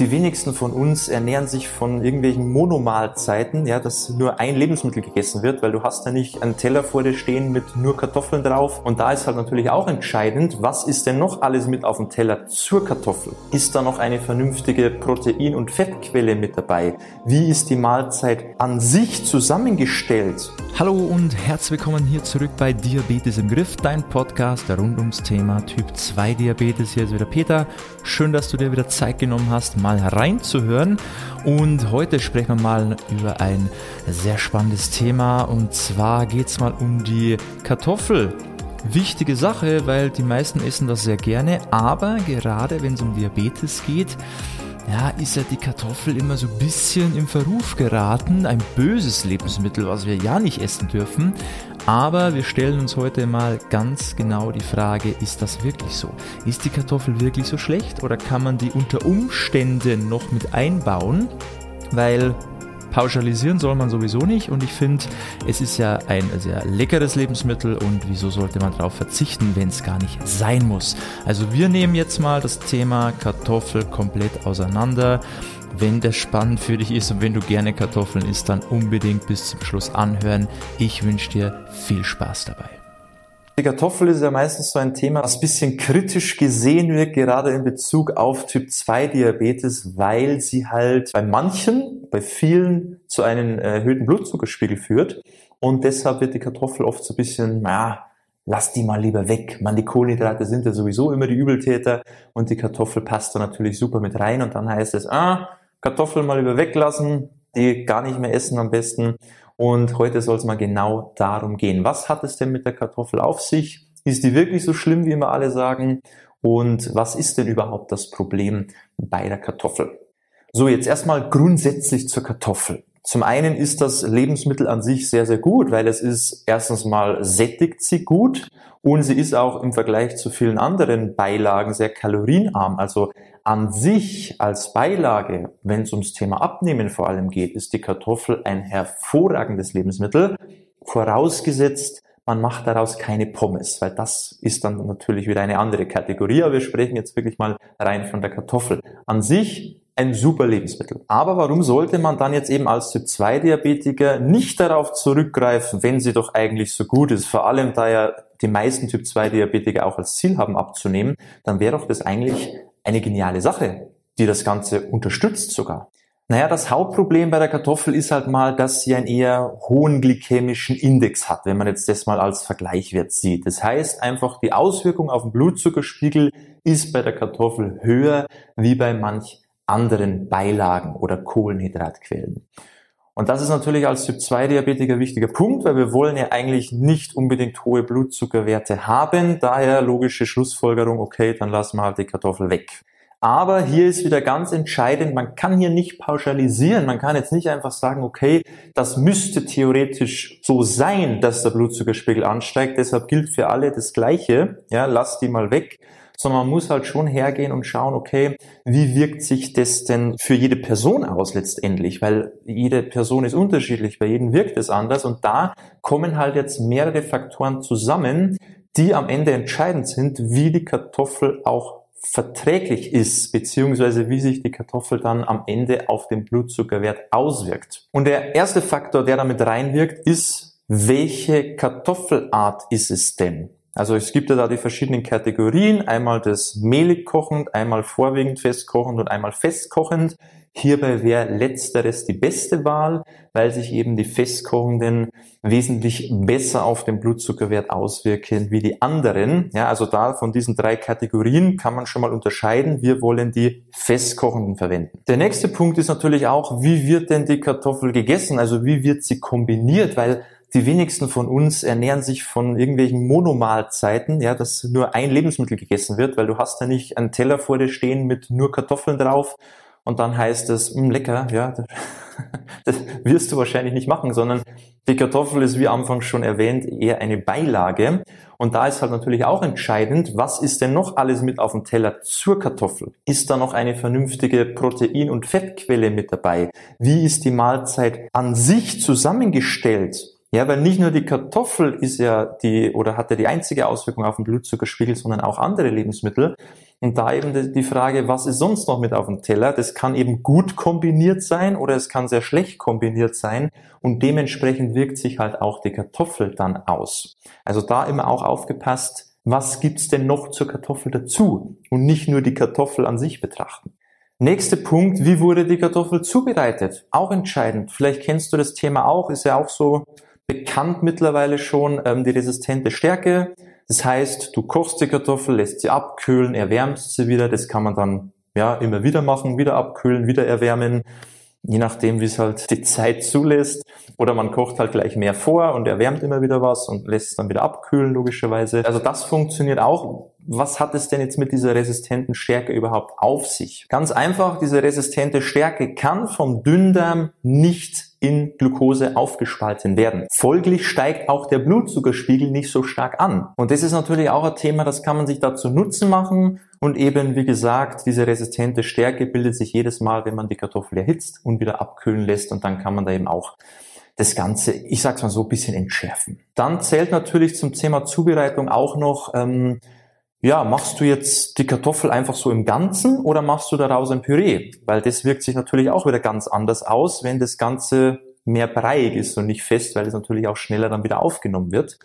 Die wenigsten von uns ernähren sich von irgendwelchen Monomahlzeiten, ja, dass nur ein Lebensmittel gegessen wird, weil du hast ja nicht einen Teller vor dir stehen mit nur Kartoffeln drauf. Und da ist halt natürlich auch entscheidend, was ist denn noch alles mit auf dem Teller zur Kartoffel? Ist da noch eine vernünftige Protein- und Fettquelle mit dabei? Wie ist die Mahlzeit an sich zusammengestellt? Hallo und herzlich willkommen hier zurück bei Diabetes im Griff, dein Podcast rund ums Thema Typ 2 Diabetes. Hier ist wieder Peter. Schön, dass du dir wieder Zeit genommen hast, mal reinzuhören. Und heute sprechen wir mal über ein sehr spannendes Thema. Und zwar geht es mal um die Kartoffel. Wichtige Sache, weil die meisten essen das sehr gerne, aber gerade wenn es um Diabetes geht, ja, ist ja die Kartoffel immer so ein bisschen im Verruf geraten. Ein böses Lebensmittel, was wir ja nicht essen dürfen. Aber wir stellen uns heute mal ganz genau die Frage, ist das wirklich so? Ist die Kartoffel wirklich so schlecht oder kann man die unter Umständen noch mit einbauen? Weil pauschalisieren soll man sowieso nicht und ich finde, es ist ja ein sehr leckeres Lebensmittel und wieso sollte man darauf verzichten, wenn es gar nicht sein muss. Also wir nehmen jetzt mal das Thema Kartoffel komplett auseinander. Wenn das spannend für dich ist und wenn du gerne Kartoffeln isst, dann unbedingt bis zum Schluss anhören. Ich wünsche dir viel Spaß dabei. Die Kartoffel ist ja meistens so ein Thema, das ein bisschen kritisch gesehen wird, gerade in Bezug auf Typ 2 Diabetes, weil sie halt bei manchen, bei vielen zu einem erhöhten Blutzuckerspiegel führt. Und deshalb wird die Kartoffel oft so ein bisschen, ja, lass die mal lieber weg. Man, die Kohlenhydrate sind ja sowieso immer die Übeltäter und die Kartoffel passt da natürlich super mit rein und dann heißt es, ah, Kartoffel mal lieber weglassen, die gar nicht mehr essen am besten. Und heute soll es mal genau darum gehen. Was hat es denn mit der Kartoffel auf sich? Ist die wirklich so schlimm, wie immer alle sagen? Und was ist denn überhaupt das Problem bei der Kartoffel? So, jetzt erstmal grundsätzlich zur Kartoffel. Zum einen ist das Lebensmittel an sich sehr, sehr gut, weil es ist erstens mal sättigt sie gut und sie ist auch im Vergleich zu vielen anderen Beilagen sehr kalorienarm. Also an sich als Beilage, wenn es ums Thema Abnehmen vor allem geht, ist die Kartoffel ein hervorragendes Lebensmittel, vorausgesetzt, man macht daraus keine Pommes, weil das ist dann natürlich wieder eine andere Kategorie, aber wir sprechen jetzt wirklich mal rein von der Kartoffel. An sich ein super Lebensmittel. Aber warum sollte man dann jetzt eben als Typ 2 Diabetiker nicht darauf zurückgreifen, wenn sie doch eigentlich so gut ist? Vor allem da ja die meisten Typ 2 Diabetiker auch als Ziel haben abzunehmen, dann wäre doch das eigentlich eine geniale Sache, die das Ganze unterstützt sogar. Naja, das Hauptproblem bei der Kartoffel ist halt mal, dass sie einen eher hohen glykämischen Index hat, wenn man jetzt das mal als Vergleichwert sieht. Das heißt einfach, die Auswirkung auf den Blutzuckerspiegel ist bei der Kartoffel höher wie bei manch anderen Beilagen oder Kohlenhydratquellen. Und das ist natürlich als Typ-2-Diabetiker wichtiger Punkt, weil wir wollen ja eigentlich nicht unbedingt hohe Blutzuckerwerte haben. Daher logische Schlussfolgerung, okay, dann lassen wir halt die Kartoffel weg. Aber hier ist wieder ganz entscheidend, man kann hier nicht pauschalisieren. Man kann jetzt nicht einfach sagen, okay, das müsste theoretisch so sein, dass der Blutzuckerspiegel ansteigt. Deshalb gilt für alle das Gleiche. Ja, lass die mal weg sondern man muss halt schon hergehen und schauen, okay, wie wirkt sich das denn für jede Person aus letztendlich, weil jede Person ist unterschiedlich, bei jedem wirkt es anders und da kommen halt jetzt mehrere Faktoren zusammen, die am Ende entscheidend sind, wie die Kartoffel auch verträglich ist, beziehungsweise wie sich die Kartoffel dann am Ende auf den Blutzuckerwert auswirkt. Und der erste Faktor, der damit reinwirkt, ist, welche Kartoffelart ist es denn? Also es gibt ja da die verschiedenen Kategorien, einmal das mehlig kochend, einmal vorwiegend festkochend und einmal festkochend. Hierbei wäre letzteres die beste Wahl, weil sich eben die festkochenden wesentlich besser auf den Blutzuckerwert auswirken wie die anderen. Ja, also da von diesen drei Kategorien kann man schon mal unterscheiden. Wir wollen die festkochenden verwenden. Der nächste Punkt ist natürlich auch, wie wird denn die Kartoffel gegessen? Also wie wird sie kombiniert? Weil die wenigsten von uns ernähren sich von irgendwelchen Monomahlzeiten, ja, dass nur ein Lebensmittel gegessen wird, weil du hast ja nicht einen Teller vor dir stehen mit nur Kartoffeln drauf und dann heißt es, mh, hm, lecker, ja, das wirst du wahrscheinlich nicht machen, sondern die Kartoffel ist, wie anfangs schon erwähnt, eher eine Beilage. Und da ist halt natürlich auch entscheidend, was ist denn noch alles mit auf dem Teller zur Kartoffel? Ist da noch eine vernünftige Protein- und Fettquelle mit dabei? Wie ist die Mahlzeit an sich zusammengestellt? Ja, weil nicht nur die Kartoffel ist ja die oder hat ja die einzige Auswirkung auf den Blutzuckerspiegel, sondern auch andere Lebensmittel. Und da eben die Frage, was ist sonst noch mit auf dem Teller? Das kann eben gut kombiniert sein oder es kann sehr schlecht kombiniert sein und dementsprechend wirkt sich halt auch die Kartoffel dann aus. Also da immer auch aufgepasst, was gibt's denn noch zur Kartoffel dazu und nicht nur die Kartoffel an sich betrachten. Nächster Punkt, wie wurde die Kartoffel zubereitet? Auch entscheidend. Vielleicht kennst du das Thema auch, ist ja auch so bekannt mittlerweile schon, ähm, die resistente Stärke. Das heißt, du kochst die Kartoffel, lässt sie abkühlen, erwärmst sie wieder. Das kann man dann ja immer wieder machen, wieder abkühlen, wieder erwärmen je nachdem, wie es halt die Zeit zulässt. Oder man kocht halt gleich mehr vor und erwärmt immer wieder was und lässt es dann wieder abkühlen, logischerweise. Also das funktioniert auch. Was hat es denn jetzt mit dieser resistenten Stärke überhaupt auf sich? Ganz einfach, diese resistente Stärke kann vom Dünndarm nicht in Glucose aufgespalten werden. Folglich steigt auch der Blutzuckerspiegel nicht so stark an. Und das ist natürlich auch ein Thema, das kann man sich dazu nutzen machen. Und eben, wie gesagt, diese resistente Stärke bildet sich jedes Mal, wenn man die Kartoffel erhitzt und wieder abkühlen lässt. Und dann kann man da eben auch das Ganze, ich sag's mal so, ein bisschen entschärfen. Dann zählt natürlich zum Thema Zubereitung auch noch, ähm, ja, machst du jetzt die Kartoffel einfach so im Ganzen oder machst du daraus ein Püree? Weil das wirkt sich natürlich auch wieder ganz anders aus, wenn das Ganze mehr breiig ist und nicht fest, weil es natürlich auch schneller dann wieder aufgenommen wird.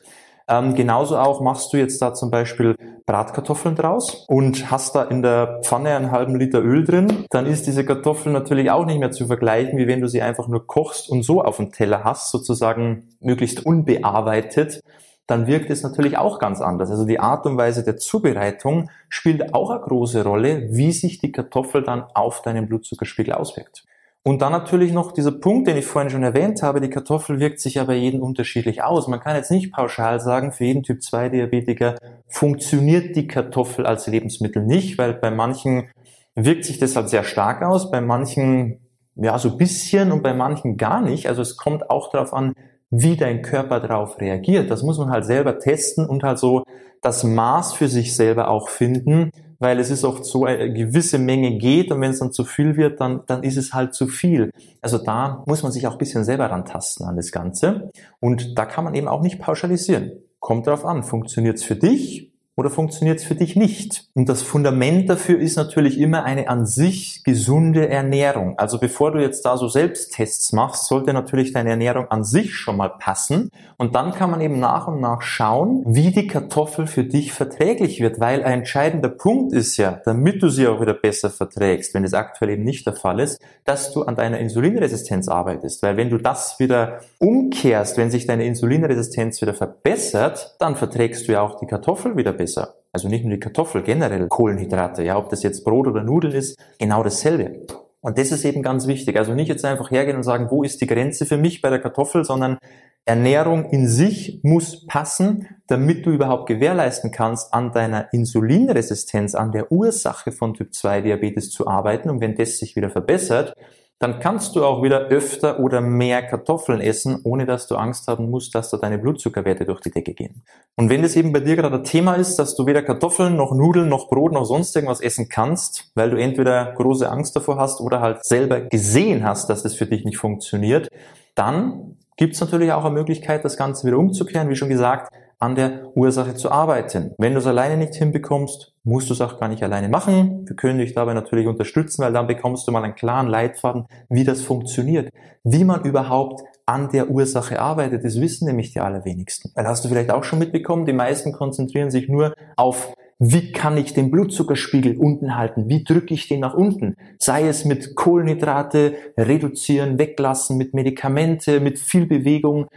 Ähm, genauso auch machst du jetzt da zum Beispiel Bratkartoffeln draus und hast da in der Pfanne einen halben Liter Öl drin, dann ist diese Kartoffel natürlich auch nicht mehr zu vergleichen, wie wenn du sie einfach nur kochst und so auf dem Teller hast, sozusagen möglichst unbearbeitet dann wirkt es natürlich auch ganz anders. Also die Art und Weise der Zubereitung spielt auch eine große Rolle, wie sich die Kartoffel dann auf deinen Blutzuckerspiegel auswirkt. Und dann natürlich noch dieser Punkt, den ich vorhin schon erwähnt habe, die Kartoffel wirkt sich ja bei jedem unterschiedlich aus. Man kann jetzt nicht pauschal sagen, für jeden Typ 2 Diabetiker funktioniert die Kartoffel als Lebensmittel nicht, weil bei manchen wirkt sich das halt sehr stark aus, bei manchen ja so bisschen und bei manchen gar nicht. Also es kommt auch darauf an, wie dein Körper darauf reagiert. Das muss man halt selber testen und halt so das Maß für sich selber auch finden, weil es ist oft so eine gewisse Menge geht und wenn es dann zu viel wird, dann, dann ist es halt zu viel. Also da muss man sich auch ein bisschen selber rantasten an das Ganze und da kann man eben auch nicht pauschalisieren. Kommt darauf an, funktioniert es für dich oder funktioniert es für dich nicht? Und das Fundament dafür ist natürlich immer eine an sich gesunde Ernährung. Also bevor du jetzt da so Selbsttests machst, sollte natürlich deine Ernährung an sich schon mal passen. Und dann kann man eben nach und nach schauen, wie die Kartoffel für dich verträglich wird, weil ein entscheidender Punkt ist ja, damit du sie auch wieder besser verträgst, wenn es aktuell eben nicht der Fall ist, dass du an deiner Insulinresistenz arbeitest. Weil wenn du das wieder umkehrst, wenn sich deine Insulinresistenz wieder verbessert, dann verträgst du ja auch die Kartoffel wieder besser besser. Also nicht nur die Kartoffel, generell Kohlenhydrate, ja, ob das jetzt Brot oder Nudeln ist, genau dasselbe. Und das ist eben ganz wichtig. Also nicht jetzt einfach hergehen und sagen, wo ist die Grenze für mich bei der Kartoffel, sondern Ernährung in sich muss passen, damit du überhaupt gewährleisten kannst, an deiner Insulinresistenz, an der Ursache von Typ 2 Diabetes zu arbeiten. Und wenn das sich wieder verbessert, dann kannst du auch wieder öfter oder mehr Kartoffeln essen, ohne dass du Angst haben musst, dass da deine Blutzuckerwerte durch die Decke gehen. Und wenn das eben bei dir gerade Thema ist, dass du weder Kartoffeln noch Nudeln noch Brot noch sonst irgendwas essen kannst, weil du entweder große Angst davor hast oder halt selber gesehen hast, dass das für dich nicht funktioniert, dann gibt es natürlich auch eine Möglichkeit, das Ganze wieder umzukehren. Wie schon gesagt, an der Ursache zu arbeiten. Wenn du es alleine nicht hinbekommst, musst du es auch gar nicht alleine machen. Wir können dich dabei natürlich unterstützen, weil dann bekommst du mal einen klaren Leitfaden, wie das funktioniert. Wie man überhaupt an der Ursache arbeitet, das wissen nämlich die allerwenigsten. Weil hast du vielleicht auch schon mitbekommen, die meisten konzentrieren sich nur auf wie kann ich den Blutzuckerspiegel unten halten? Wie drücke ich den nach unten? Sei es mit Kohlenhydrate reduzieren, weglassen, mit Medikamente, mit viel Bewegung.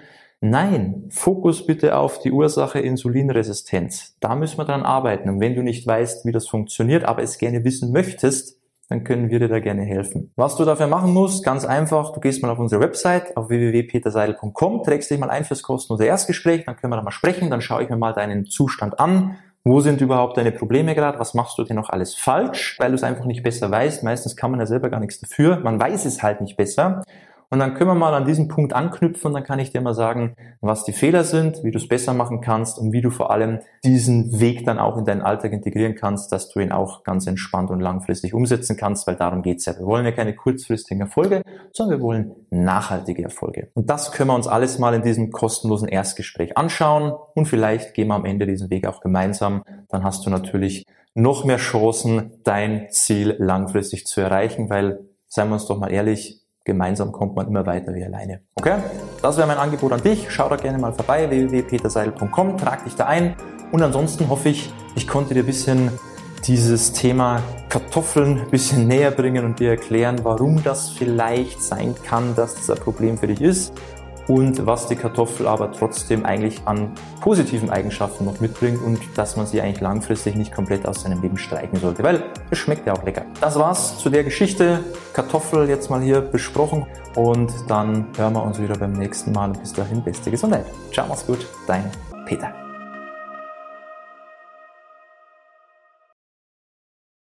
Nein, Fokus bitte auf die Ursache Insulinresistenz. Da müssen wir dran arbeiten. Und wenn du nicht weißt, wie das funktioniert, aber es gerne wissen möchtest, dann können wir dir da gerne helfen. Was du dafür machen musst, ganz einfach, du gehst mal auf unsere Website auf www.peterseidel.com, trägst dich mal ein fürs kostenlose Erstgespräch, dann können wir da mal sprechen, dann schaue ich mir mal deinen Zustand an, wo sind überhaupt deine Probleme gerade? Was machst du denn noch alles falsch? Weil du es einfach nicht besser weißt. Meistens kann man ja selber gar nichts dafür. Man weiß es halt nicht besser. Und dann können wir mal an diesem Punkt anknüpfen und dann kann ich dir mal sagen, was die Fehler sind, wie du es besser machen kannst und wie du vor allem diesen Weg dann auch in deinen Alltag integrieren kannst, dass du ihn auch ganz entspannt und langfristig umsetzen kannst, weil darum geht's ja. Wir wollen ja keine kurzfristigen Erfolge, sondern wir wollen nachhaltige Erfolge. Und das können wir uns alles mal in diesem kostenlosen Erstgespräch anschauen und vielleicht gehen wir am Ende diesen Weg auch gemeinsam. Dann hast du natürlich noch mehr Chancen, dein Ziel langfristig zu erreichen, weil, seien wir uns doch mal ehrlich, gemeinsam kommt man immer weiter wie alleine. Okay? Das wäre mein Angebot an dich. Schau da gerne mal vorbei, www.peterseidel.com, trag dich da ein. Und ansonsten hoffe ich, ich konnte dir ein bisschen dieses Thema Kartoffeln ein bisschen näher bringen und dir erklären, warum das vielleicht sein kann, dass das ein Problem für dich ist und was die Kartoffel aber trotzdem eigentlich an positiven Eigenschaften noch mitbringt und dass man sie eigentlich langfristig nicht komplett aus seinem Leben streichen sollte, weil es schmeckt ja auch lecker. Das war's zu der Geschichte. Kartoffel jetzt mal hier besprochen und dann hören wir uns wieder beim nächsten Mal. Bis dahin, beste Gesundheit. Ciao, mach's gut, dein Peter.